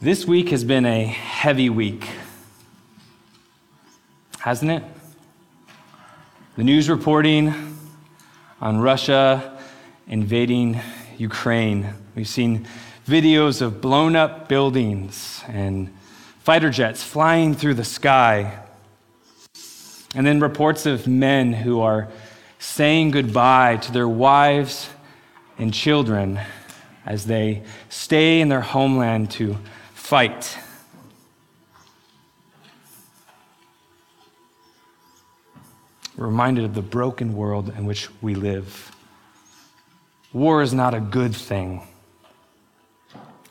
This week has been a heavy week, hasn't it? The news reporting on Russia invading Ukraine. We've seen videos of blown up buildings and fighter jets flying through the sky. And then reports of men who are saying goodbye to their wives and children as they stay in their homeland to fight. We're reminded of the broken world in which we live. War is not a good thing.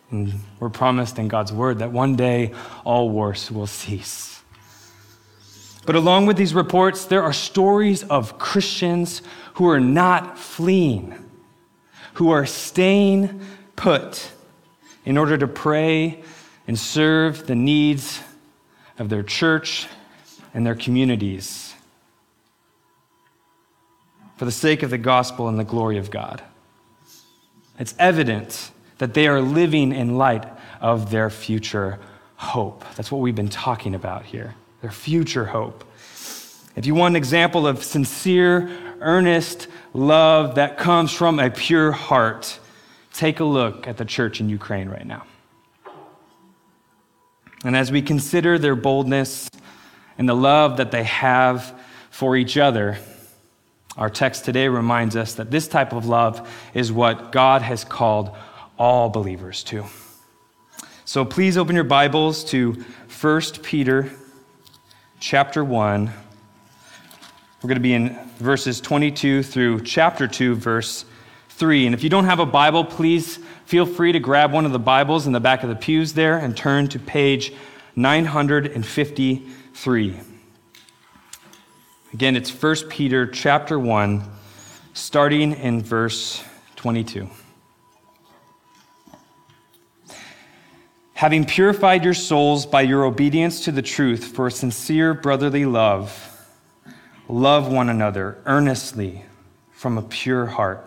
And we're promised in God's word that one day all wars will cease. But along with these reports, there are stories of Christians who are not fleeing, who are staying put in order to pray and serve the needs of their church and their communities for the sake of the gospel and the glory of God. It's evident that they are living in light of their future hope. That's what we've been talking about here their future hope. If you want an example of sincere, earnest love that comes from a pure heart, take a look at the church in Ukraine right now. And as we consider their boldness and the love that they have for each other, our text today reminds us that this type of love is what God has called all believers to. So please open your Bibles to 1 Peter chapter 1. We're going to be in verses 22 through chapter 2, verse 3. And if you don't have a Bible, please feel free to grab one of the Bibles in the back of the pews there and turn to page 953. Again, it's 1 Peter chapter 1, starting in verse 22. Having purified your souls by your obedience to the truth for sincere brotherly love, love one another earnestly from a pure heart.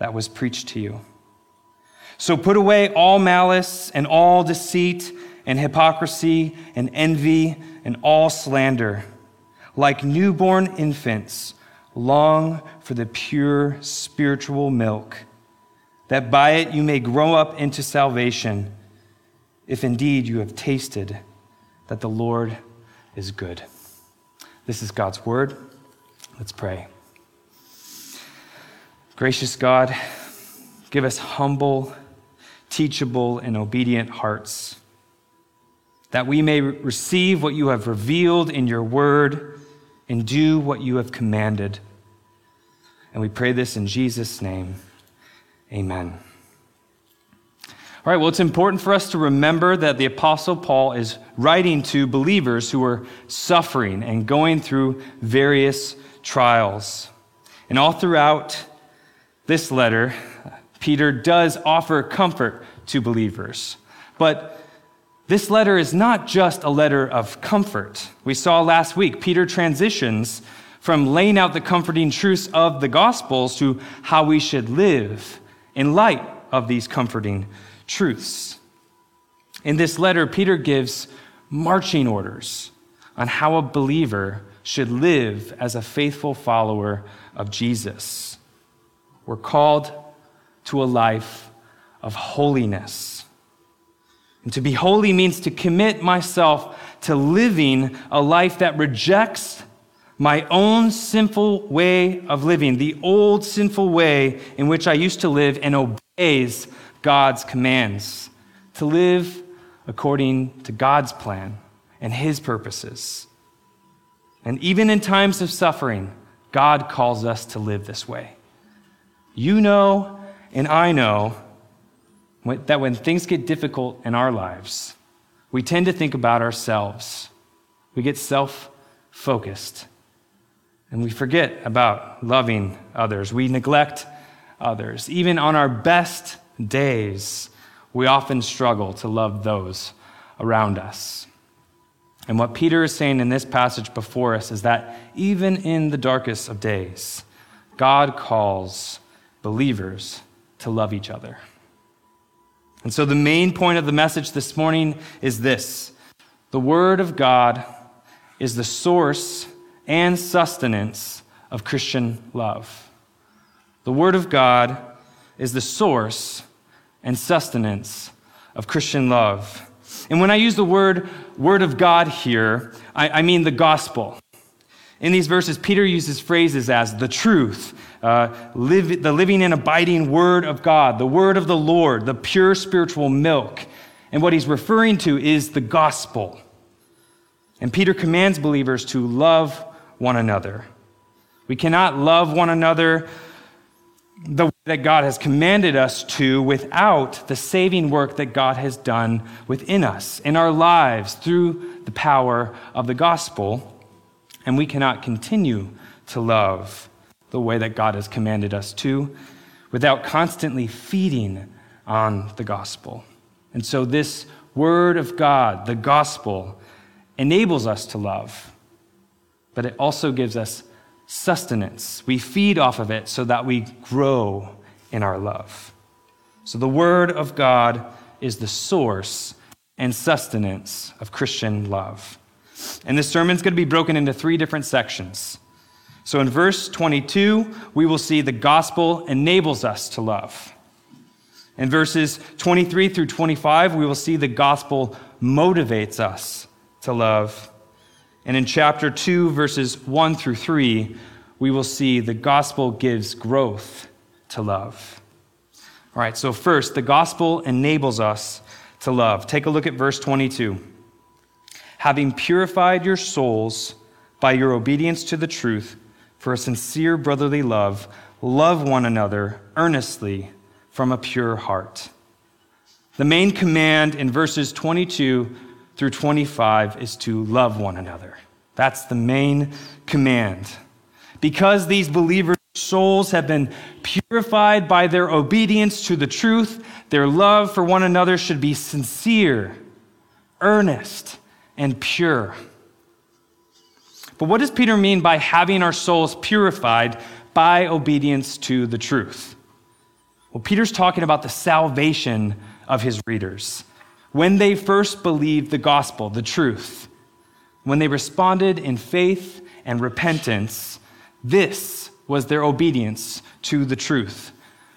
that was preached to you. So put away all malice and all deceit and hypocrisy and envy and all slander. Like newborn infants, long for the pure spiritual milk, that by it you may grow up into salvation, if indeed you have tasted that the Lord is good. This is God's word. Let's pray. Gracious God, give us humble, teachable, and obedient hearts, that we may receive what you have revealed in your word and do what you have commanded. And we pray this in Jesus' name. Amen. All right, well, it's important for us to remember that the Apostle Paul is writing to believers who are suffering and going through various trials. And all throughout this letter, Peter does offer comfort to believers. But this letter is not just a letter of comfort. We saw last week, Peter transitions from laying out the comforting truths of the Gospels to how we should live in light of these comforting truths. In this letter, Peter gives marching orders on how a believer should live as a faithful follower of Jesus. We're called to a life of holiness. And to be holy means to commit myself to living a life that rejects my own sinful way of living, the old sinful way in which I used to live, and obeys God's commands, to live according to God's plan and His purposes. And even in times of suffering, God calls us to live this way. You know, and I know that when things get difficult in our lives, we tend to think about ourselves. We get self focused. And we forget about loving others. We neglect others. Even on our best days, we often struggle to love those around us. And what Peter is saying in this passage before us is that even in the darkest of days, God calls believers to love each other. And so the main point of the message this morning is this the Word of God is the source and sustenance of Christian love. The Word of God is the source and sustenance of Christian love. And when I use the word Word of God here, I, I mean the gospel. In these verses, Peter uses phrases as the truth, uh, live, the living and abiding Word of God, the Word of the Lord, the pure spiritual milk. And what he's referring to is the gospel. And Peter commands believers to love one another. We cannot love one another the way that God has commanded us to without the saving work that God has done within us, in our lives, through the power of the gospel. And we cannot continue to love the way that God has commanded us to without constantly feeding on the gospel. And so, this word of God, the gospel, enables us to love, but it also gives us sustenance. We feed off of it so that we grow in our love. So the Word of God is the source and sustenance of Christian love. And this sermon is going to be broken into three different sections. So in verse 22, we will see the gospel enables us to love. In verses 23 through 25, we will see the gospel motivates us to love. And in chapter 2, verses 1 through 3, we will see the gospel gives growth to love. All right, so first, the gospel enables us to love. Take a look at verse 22. Having purified your souls by your obedience to the truth for a sincere brotherly love, love one another earnestly from a pure heart. The main command in verses 22 through 25 is to love one another. That's the main command. Because these believers' souls have been purified by their obedience to the truth, their love for one another should be sincere, earnest, and pure. But what does Peter mean by having our souls purified by obedience to the truth? Well, Peter's talking about the salvation of his readers when they first believed the gospel, the truth, when they responded in faith and repentance, this was their obedience to the truth.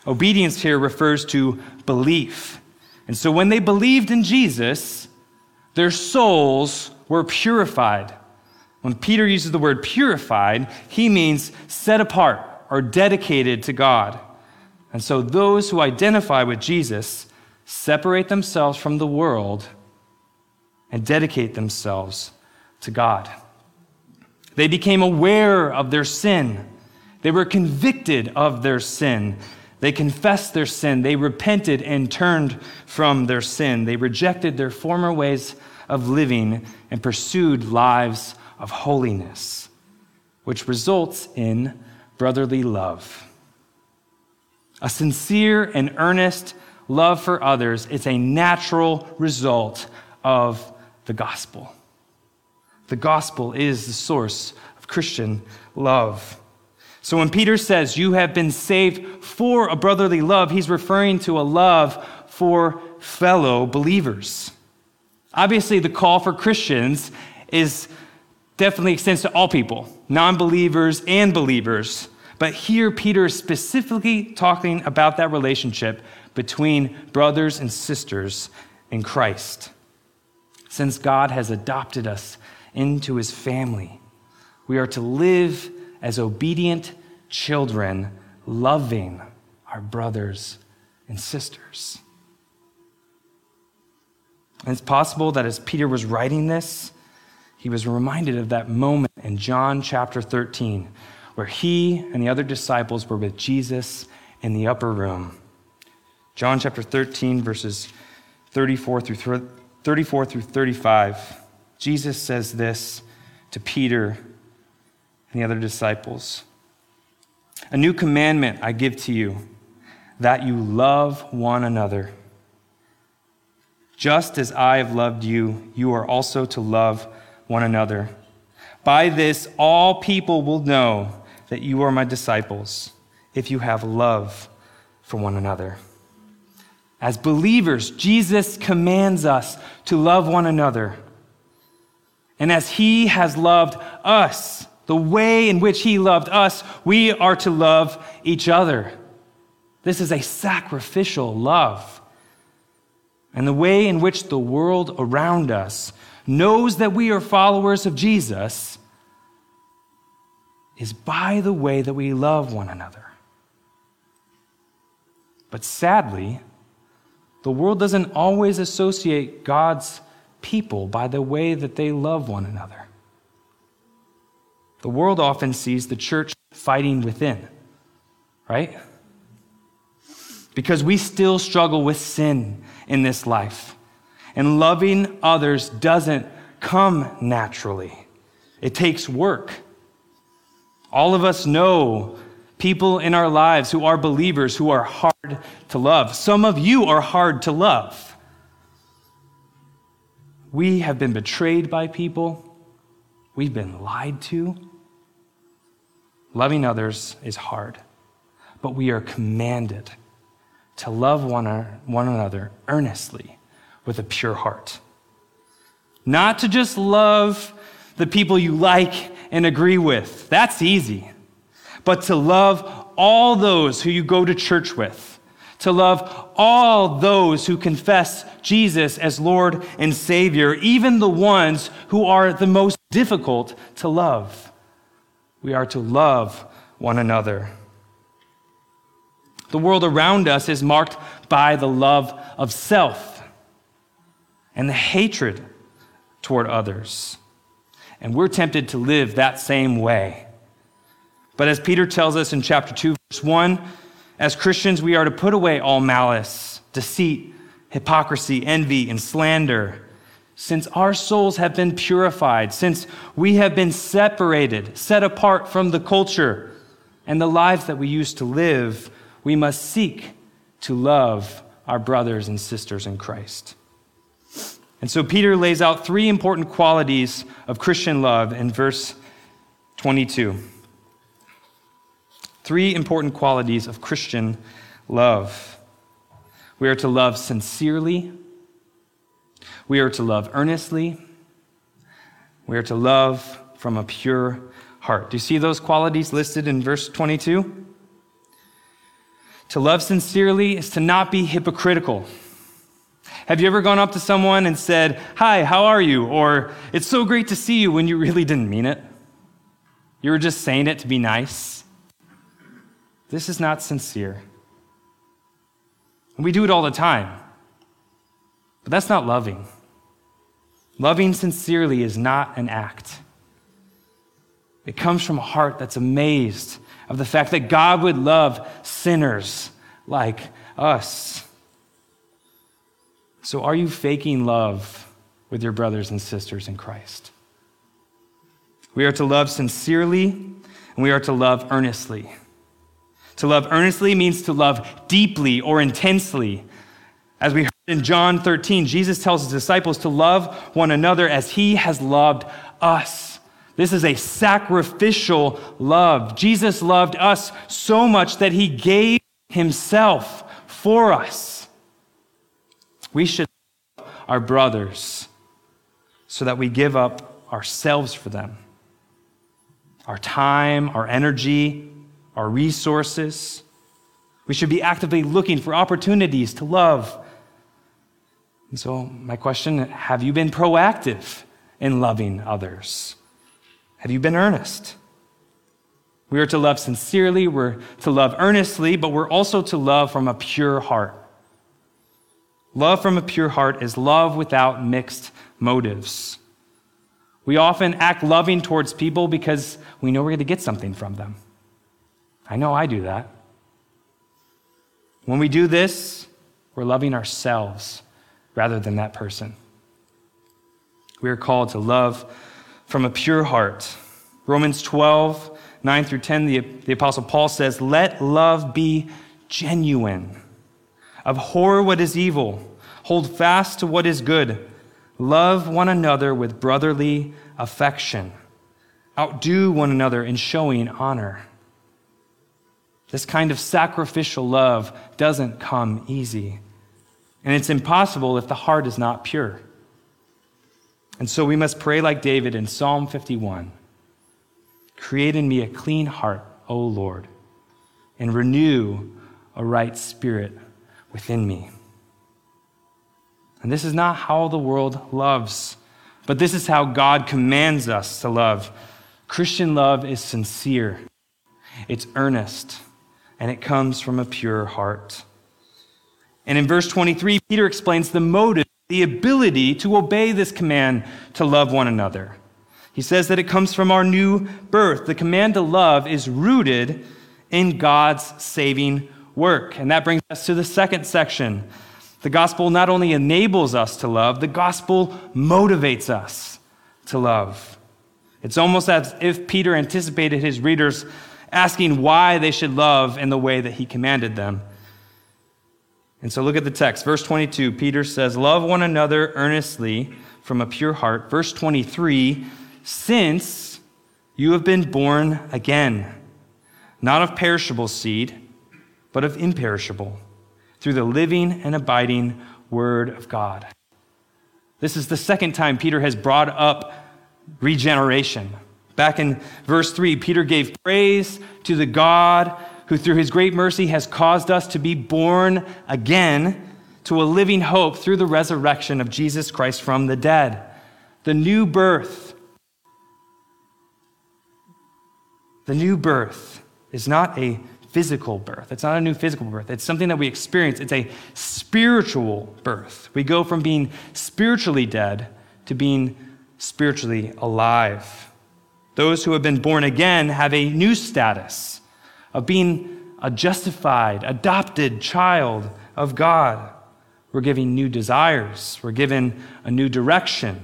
Obedience here refers to belief. And so when they believed in Jesus, their souls were purified. When Peter uses the word purified, he means set apart or dedicated to God. And so those who identify with Jesus separate themselves from the world and dedicate themselves to God. They became aware of their sin. They were convicted of their sin. They confessed their sin. They repented and turned from their sin. They rejected their former ways of living and pursued lives of holiness, which results in brotherly love. A sincere and earnest love for others is a natural result of the gospel. The gospel is the source of Christian love. So when Peter says you have been saved for a brotherly love, he's referring to a love for fellow believers. Obviously, the call for Christians is definitely extends to all people, non believers and believers. But here, Peter is specifically talking about that relationship between brothers and sisters in Christ. Since God has adopted us into his family, we are to live as obedient children, loving our brothers and sisters. And it's possible that as Peter was writing this, he was reminded of that moment in John chapter 13 where he and the other disciples were with Jesus in the upper room John chapter 13, verses 34 through, 34 through 35. Jesus says this to Peter and the other disciples A new commandment I give to you, that you love one another. Just as I have loved you, you are also to love one another. By this, all people will know that you are my disciples, if you have love for one another. As believers, Jesus commands us to love one another. And as he has loved us, the way in which he loved us, we are to love each other. This is a sacrificial love. And the way in which the world around us knows that we are followers of Jesus is by the way that we love one another. But sadly, the world doesn't always associate God's people by the way that they love one another. The world often sees the church fighting within, right? Because we still struggle with sin in this life. And loving others doesn't come naturally, it takes work. All of us know people in our lives who are believers who are hard to love. Some of you are hard to love. We have been betrayed by people, we've been lied to. Loving others is hard, but we are commanded to love one, uh, one another earnestly with a pure heart. Not to just love the people you like and agree with. That's easy. But to love all those who you go to church with, to love all those who confess Jesus as Lord and Savior, even the ones who are the most difficult to love. We are to love one another. The world around us is marked by the love of self and the hatred toward others. And we're tempted to live that same way. But as Peter tells us in chapter 2, verse 1, as Christians, we are to put away all malice, deceit, hypocrisy, envy, and slander. Since our souls have been purified, since we have been separated, set apart from the culture and the lives that we used to live, we must seek to love our brothers and sisters in Christ. And so Peter lays out three important qualities of Christian love in verse 22. Three important qualities of Christian love. We are to love sincerely. We are to love earnestly. We are to love from a pure heart. Do you see those qualities listed in verse 22? To love sincerely is to not be hypocritical. Have you ever gone up to someone and said, Hi, how are you? Or, It's so great to see you when you really didn't mean it? You were just saying it to be nice? This is not sincere. We do it all the time. But that's not loving. Loving sincerely is not an act. It comes from a heart that's amazed of the fact that God would love sinners like us. So, are you faking love with your brothers and sisters in Christ? We are to love sincerely and we are to love earnestly. To love earnestly means to love deeply or intensely. As we heard in John 13, Jesus tells his disciples to love one another as he has loved us. This is a sacrificial love. Jesus loved us so much that he gave himself for us. We should love our brothers so that we give up ourselves for them our time, our energy, our resources. We should be actively looking for opportunities to love. And so, my question have you been proactive in loving others? Have you been earnest? We are to love sincerely, we're to love earnestly, but we're also to love from a pure heart. Love from a pure heart is love without mixed motives. We often act loving towards people because we know we're going to get something from them. I know I do that. When we do this, we're loving ourselves rather than that person. We are called to love from a pure heart. Romans 12, 9 through 10, the, the Apostle Paul says, Let love be genuine. Abhor what is evil, hold fast to what is good. Love one another with brotherly affection. Outdo one another in showing honor. This kind of sacrificial love doesn't come easy. And it's impossible if the heart is not pure. And so we must pray like David in Psalm 51 Create in me a clean heart, O Lord, and renew a right spirit within me. And this is not how the world loves, but this is how God commands us to love. Christian love is sincere, it's earnest, and it comes from a pure heart. And in verse 23, Peter explains the motive, the ability to obey this command to love one another. He says that it comes from our new birth. The command to love is rooted in God's saving work. And that brings us to the second section. The gospel not only enables us to love, the gospel motivates us to love. It's almost as if Peter anticipated his readers asking why they should love in the way that he commanded them. And so look at the text. Verse 22, Peter says, Love one another earnestly from a pure heart. Verse 23, since you have been born again, not of perishable seed, but of imperishable, through the living and abiding word of God. This is the second time Peter has brought up regeneration. Back in verse 3, Peter gave praise to the God who, through his great mercy, has caused us to be born again to a living hope through the resurrection of Jesus Christ from the dead. The new birth. The new birth is not a physical birth. It's not a new physical birth. It's something that we experience. It's a spiritual birth. We go from being spiritually dead to being spiritually alive. Those who have been born again have a new status of being a justified, adopted child of God. We're given new desires, we're given a new direction,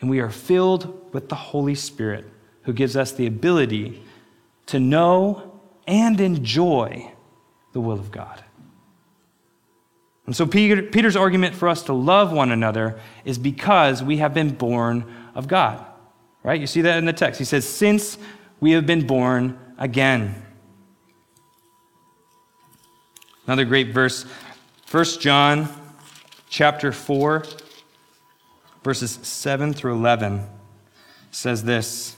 and we are filled with the Holy Spirit who gives us the ability to know and enjoy the will of God. And so Peter, Peter's argument for us to love one another is because we have been born of God. Right? You see that in the text. He says, Since we have been born again. Another great verse, 1 John chapter 4, verses 7 through 11 says this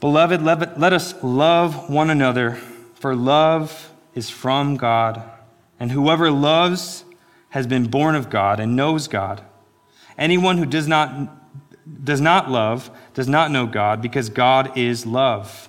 Beloved, let us love one another, for love is from God, and whoever loves has been born of God and knows God. Anyone who does not, does not love does not know God, because God is love.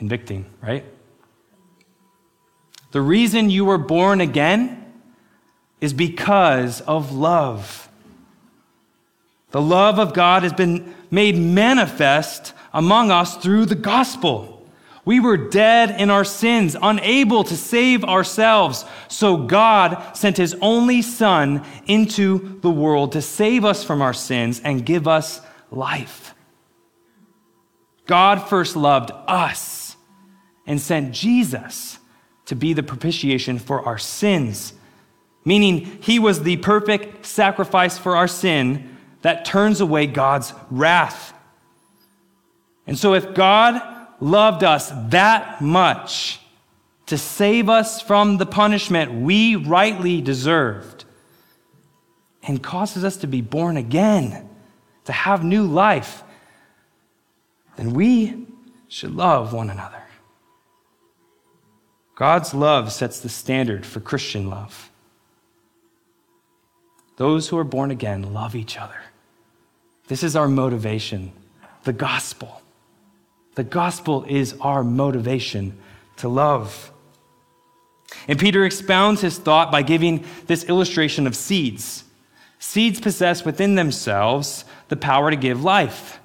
Convicting, right? The reason you were born again is because of love. The love of God has been made manifest among us through the gospel. We were dead in our sins, unable to save ourselves. So God sent his only Son into the world to save us from our sins and give us life. God first loved us and sent Jesus to be the propitiation for our sins, meaning he was the perfect sacrifice for our sin that turns away God's wrath. And so if God loved us that much to save us from the punishment we rightly deserved and causes us to be born again, to have new life, then we should love one another. God's love sets the standard for Christian love. those who are born again love each other. This is our motivation, the gospel. The gospel is our motivation to love. And Peter expounds his thought by giving this illustration of seeds. Seeds possess within themselves the power to give life.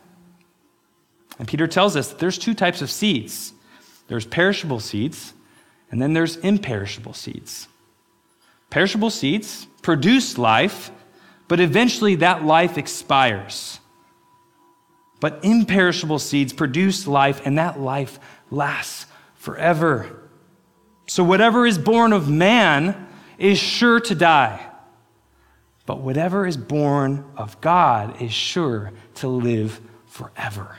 And Peter tells us that there's two types of seeds there's perishable seeds, and then there's imperishable seeds. Perishable seeds produce life, but eventually that life expires. But imperishable seeds produce life, and that life lasts forever. So, whatever is born of man is sure to die. But whatever is born of God is sure to live forever.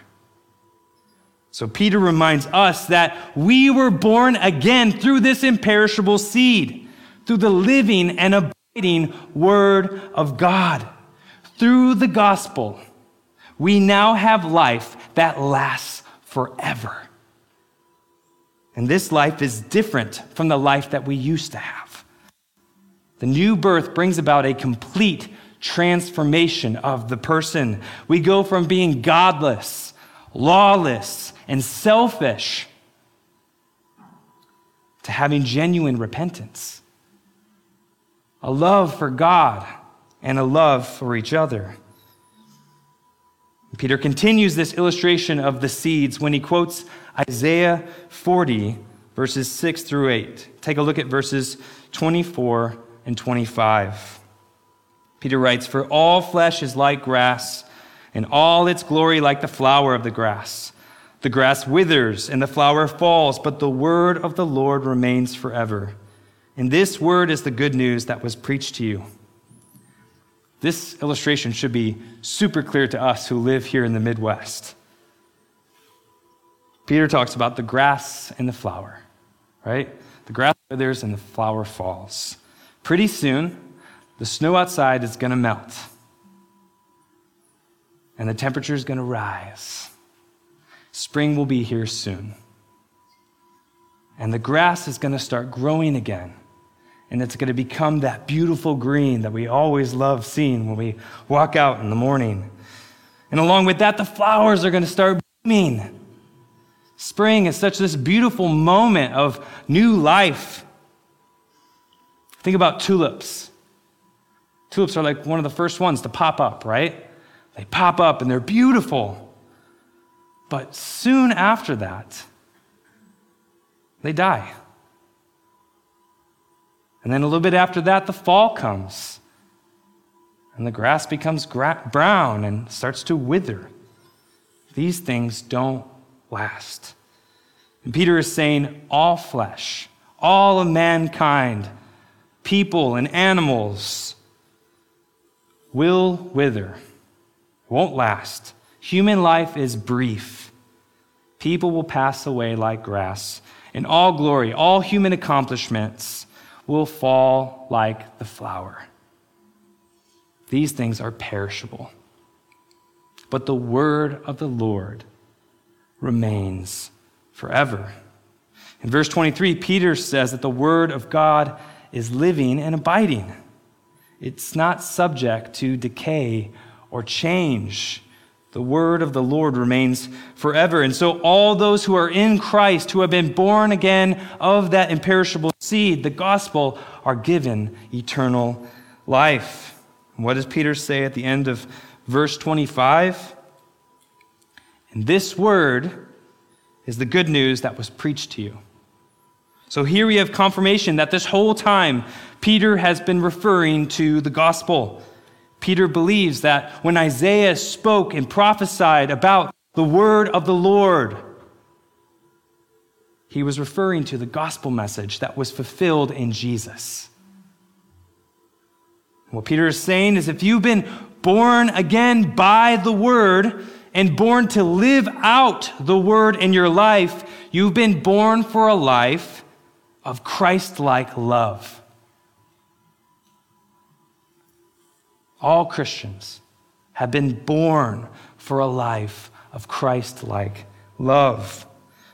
So, Peter reminds us that we were born again through this imperishable seed, through the living and abiding Word of God. Through the gospel, we now have life that lasts forever. And this life is different from the life that we used to have. The new birth brings about a complete transformation of the person. We go from being godless, lawless, and selfish to having genuine repentance, a love for God, and a love for each other. Peter continues this illustration of the seeds when he quotes Isaiah 40, verses 6 through 8. Take a look at verses 24 and 25. Peter writes, For all flesh is like grass, and all its glory like the flower of the grass. The grass withers and the flower falls, but the word of the Lord remains forever. And this word is the good news that was preached to you. This illustration should be super clear to us who live here in the Midwest. Peter talks about the grass and the flower, right? The grass withers and the flower falls. Pretty soon, the snow outside is going to melt, and the temperature is going to rise. Spring will be here soon. And the grass is going to start growing again and it's going to become that beautiful green that we always love seeing when we walk out in the morning. And along with that, the flowers are going to start blooming. Spring is such this beautiful moment of new life. Think about tulips. Tulips are like one of the first ones to pop up, right? They pop up and they're beautiful. But soon after that, they die. And then a little bit after that, the fall comes. And the grass becomes gra- brown and starts to wither. These things don't last. And Peter is saying, all flesh, all of mankind, people and animals, will wither, won't last. Human life is brief. People will pass away like grass. And all glory, all human accomplishments, will fall like the flower. These things are perishable. But the word of the Lord remains forever. In verse 23, Peter says that the word of God is living and abiding. It's not subject to decay or change. The word of the Lord remains forever. And so, all those who are in Christ, who have been born again of that imperishable seed, the gospel, are given eternal life. What does Peter say at the end of verse 25? And this word is the good news that was preached to you. So here we have confirmation that this whole time Peter has been referring to the gospel. Peter believes that when Isaiah spoke and prophesied about the word of the Lord, he was referring to the gospel message that was fulfilled in Jesus. What Peter is saying is if you've been born again by the word and born to live out the word in your life, you've been born for a life of Christ like love. All Christians have been born for a life of Christ like love.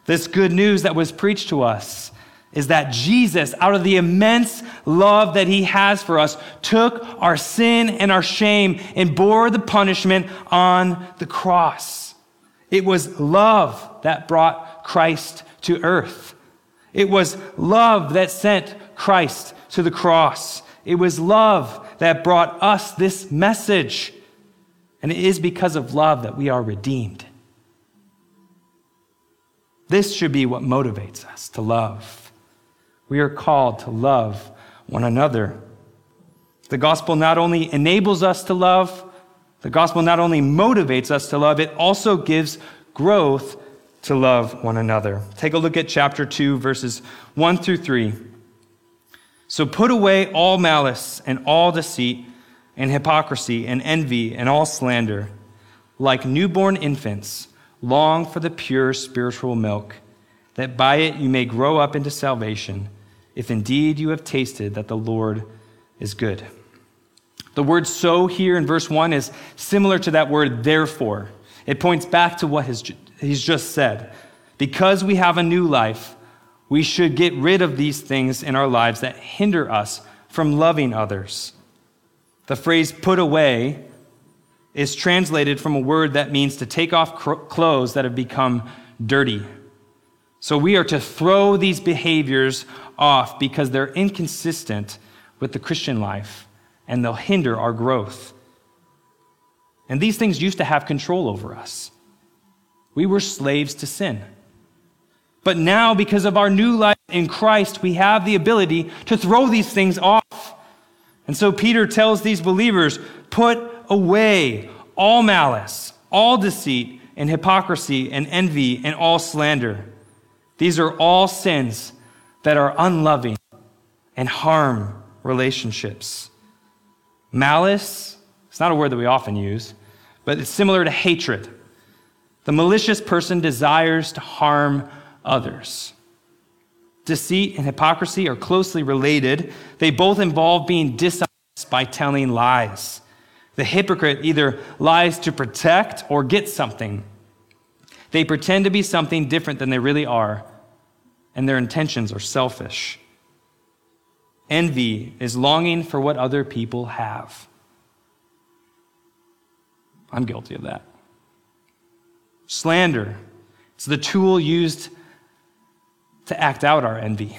This good news that was preached to us is that Jesus, out of the immense love that he has for us, took our sin and our shame and bore the punishment on the cross. It was love that brought Christ to earth. It was love that sent Christ to the cross. It was love that brought us this message. And it is because of love that we are redeemed. This should be what motivates us to love. We are called to love one another. The gospel not only enables us to love, the gospel not only motivates us to love, it also gives growth to love one another. Take a look at chapter 2, verses 1 through 3. So put away all malice and all deceit and hypocrisy and envy and all slander. Like newborn infants, long for the pure spiritual milk, that by it you may grow up into salvation, if indeed you have tasted that the Lord is good. The word so here in verse 1 is similar to that word therefore. It points back to what he's just said. Because we have a new life, we should get rid of these things in our lives that hinder us from loving others. The phrase put away is translated from a word that means to take off clothes that have become dirty. So we are to throw these behaviors off because they're inconsistent with the Christian life and they'll hinder our growth. And these things used to have control over us. We were slaves to sin. But now, because of our new life in Christ, we have the ability to throw these things off. And so Peter tells these believers put away all malice, all deceit, and hypocrisy, and envy, and all slander. These are all sins that are unloving and harm relationships. Malice, it's not a word that we often use, but it's similar to hatred. The malicious person desires to harm others. Deceit and hypocrisy are closely related. They both involve being dishonest by telling lies. The hypocrite either lies to protect or get something. They pretend to be something different than they really are, and their intentions are selfish. Envy is longing for what other people have. I'm guilty of that. Slander, it's the tool used to act out our envy.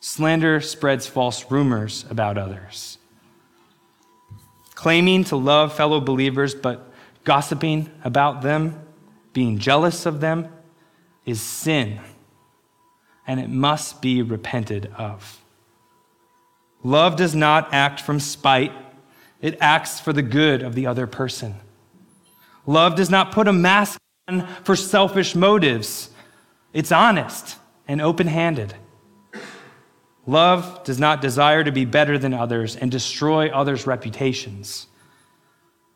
Slander spreads false rumors about others. Claiming to love fellow believers, but gossiping about them, being jealous of them, is sin, and it must be repented of. Love does not act from spite, it acts for the good of the other person. Love does not put a mask on for selfish motives, it's honest and open handed. Love does not desire to be better than others and destroy others' reputations.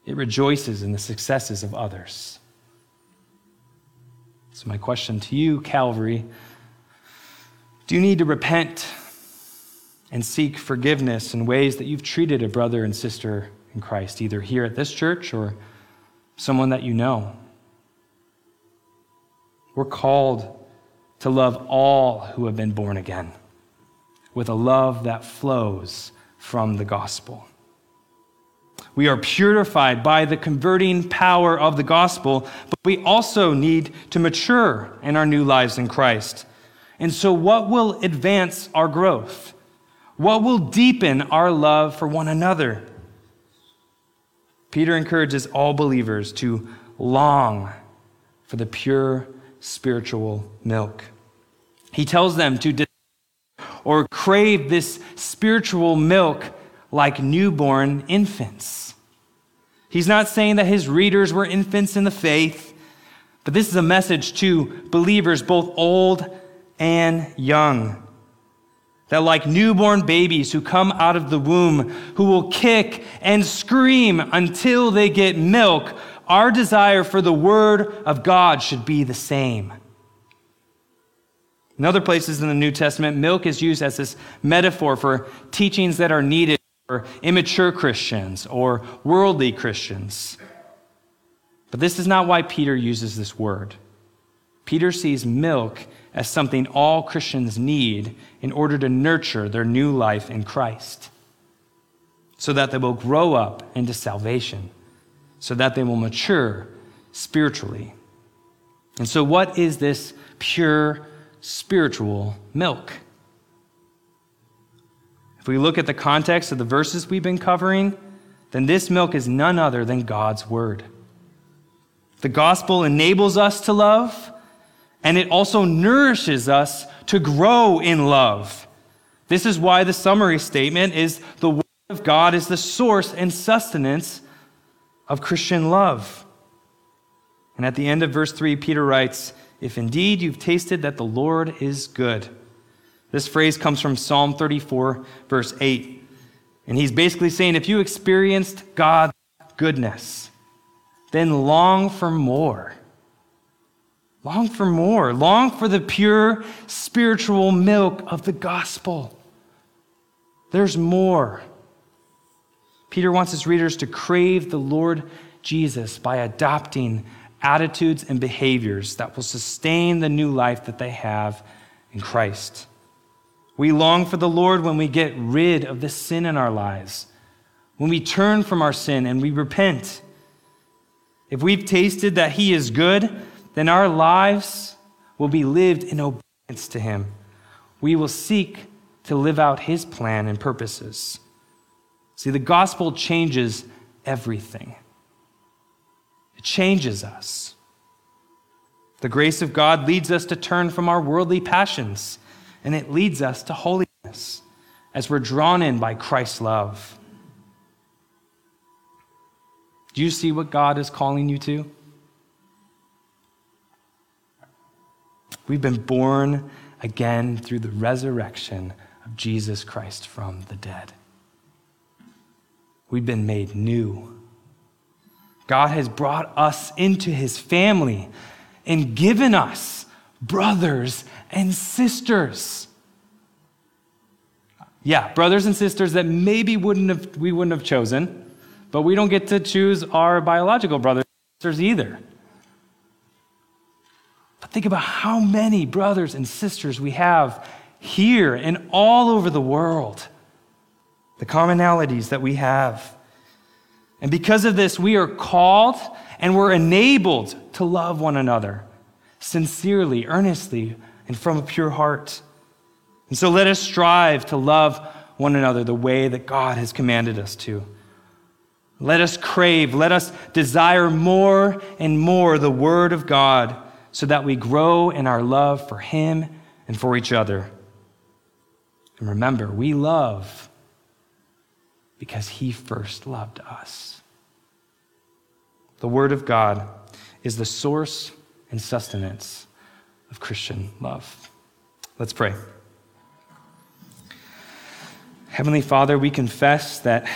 It rejoices in the successes of others. So, my question to you, Calvary do you need to repent and seek forgiveness in ways that you've treated a brother and sister in Christ, either here at this church or someone that you know. We're called to love all who have been born again with a love that flows from the gospel. We are purified by the converting power of the gospel, but we also need to mature in our new lives in Christ. And so, what will advance our growth? What will deepen our love for one another? Peter encourages all believers to long for the pure spiritual milk. He tells them to or crave this spiritual milk like newborn infants. He's not saying that his readers were infants in the faith, but this is a message to believers, both old and young. That, like newborn babies who come out of the womb, who will kick and scream until they get milk, our desire for the Word of God should be the same. In other places in the New Testament, milk is used as this metaphor for teachings that are needed for immature Christians or worldly Christians. But this is not why Peter uses this word. Peter sees milk as something all Christians need in order to nurture their new life in Christ, so that they will grow up into salvation, so that they will mature spiritually. And so, what is this pure spiritual milk? If we look at the context of the verses we've been covering, then this milk is none other than God's word. The gospel enables us to love, and it also nourishes us to grow in love. This is why the summary statement is the word of God is the source and sustenance of Christian love. And at the end of verse 3, Peter writes, If indeed you've tasted that the Lord is good. This phrase comes from Psalm 34, verse 8. And he's basically saying if you experienced God's goodness, then long for more. Long for more. Long for the pure spiritual milk of the gospel. There's more. Peter wants his readers to crave the Lord Jesus by adopting attitudes and behaviors that will sustain the new life that they have in Christ. We long for the Lord when we get rid of the sin in our lives, when we turn from our sin and we repent. If we've tasted that He is good, then our lives will be lived in obedience to Him. We will seek to live out His plan and purposes. See, the gospel changes everything, it changes us. The grace of God leads us to turn from our worldly passions and it leads us to holiness as we're drawn in by Christ's love. Do you see what God is calling you to? We've been born again through the resurrection of Jesus Christ from the dead. We've been made new. God has brought us into his family and given us brothers and sisters. Yeah, brothers and sisters that maybe wouldn't have, we wouldn't have chosen, but we don't get to choose our biological brothers and sisters either. But think about how many brothers and sisters we have here and all over the world, the commonalities that we have. And because of this, we are called and we're enabled to love one another sincerely, earnestly, and from a pure heart. And so let us strive to love one another the way that God has commanded us to. Let us crave, let us desire more and more the Word of God so that we grow in our love for Him and for each other. And remember, we love because He first loved us. The Word of God is the source and sustenance of Christian love. Let's pray. Heavenly Father, we confess that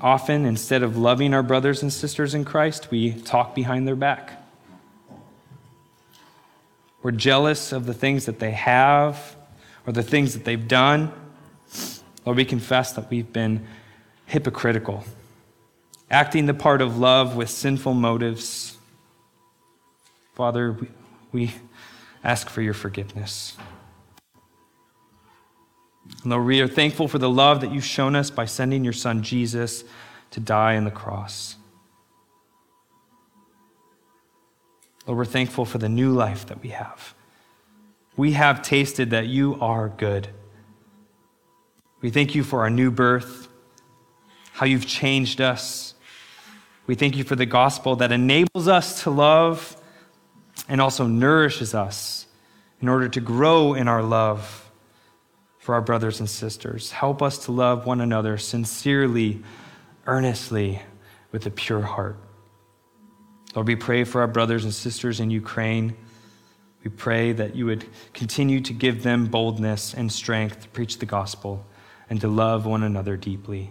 often instead of loving our brothers and sisters in Christ, we talk behind their back. We're jealous of the things that they have or the things that they've done. Lord, we confess that we've been hypocritical, acting the part of love with sinful motives. Father, we, ask for your forgiveness. Lord, we are thankful for the love that you've shown us by sending your son Jesus to die on the cross. Lord, we're thankful for the new life that we have. We have tasted that you are good. We thank you for our new birth, how you've changed us. We thank you for the gospel that enables us to love and also nourishes us in order to grow in our love for our brothers and sisters. Help us to love one another sincerely, earnestly, with a pure heart. Lord, we pray for our brothers and sisters in Ukraine. We pray that you would continue to give them boldness and strength to preach the gospel and to love one another deeply.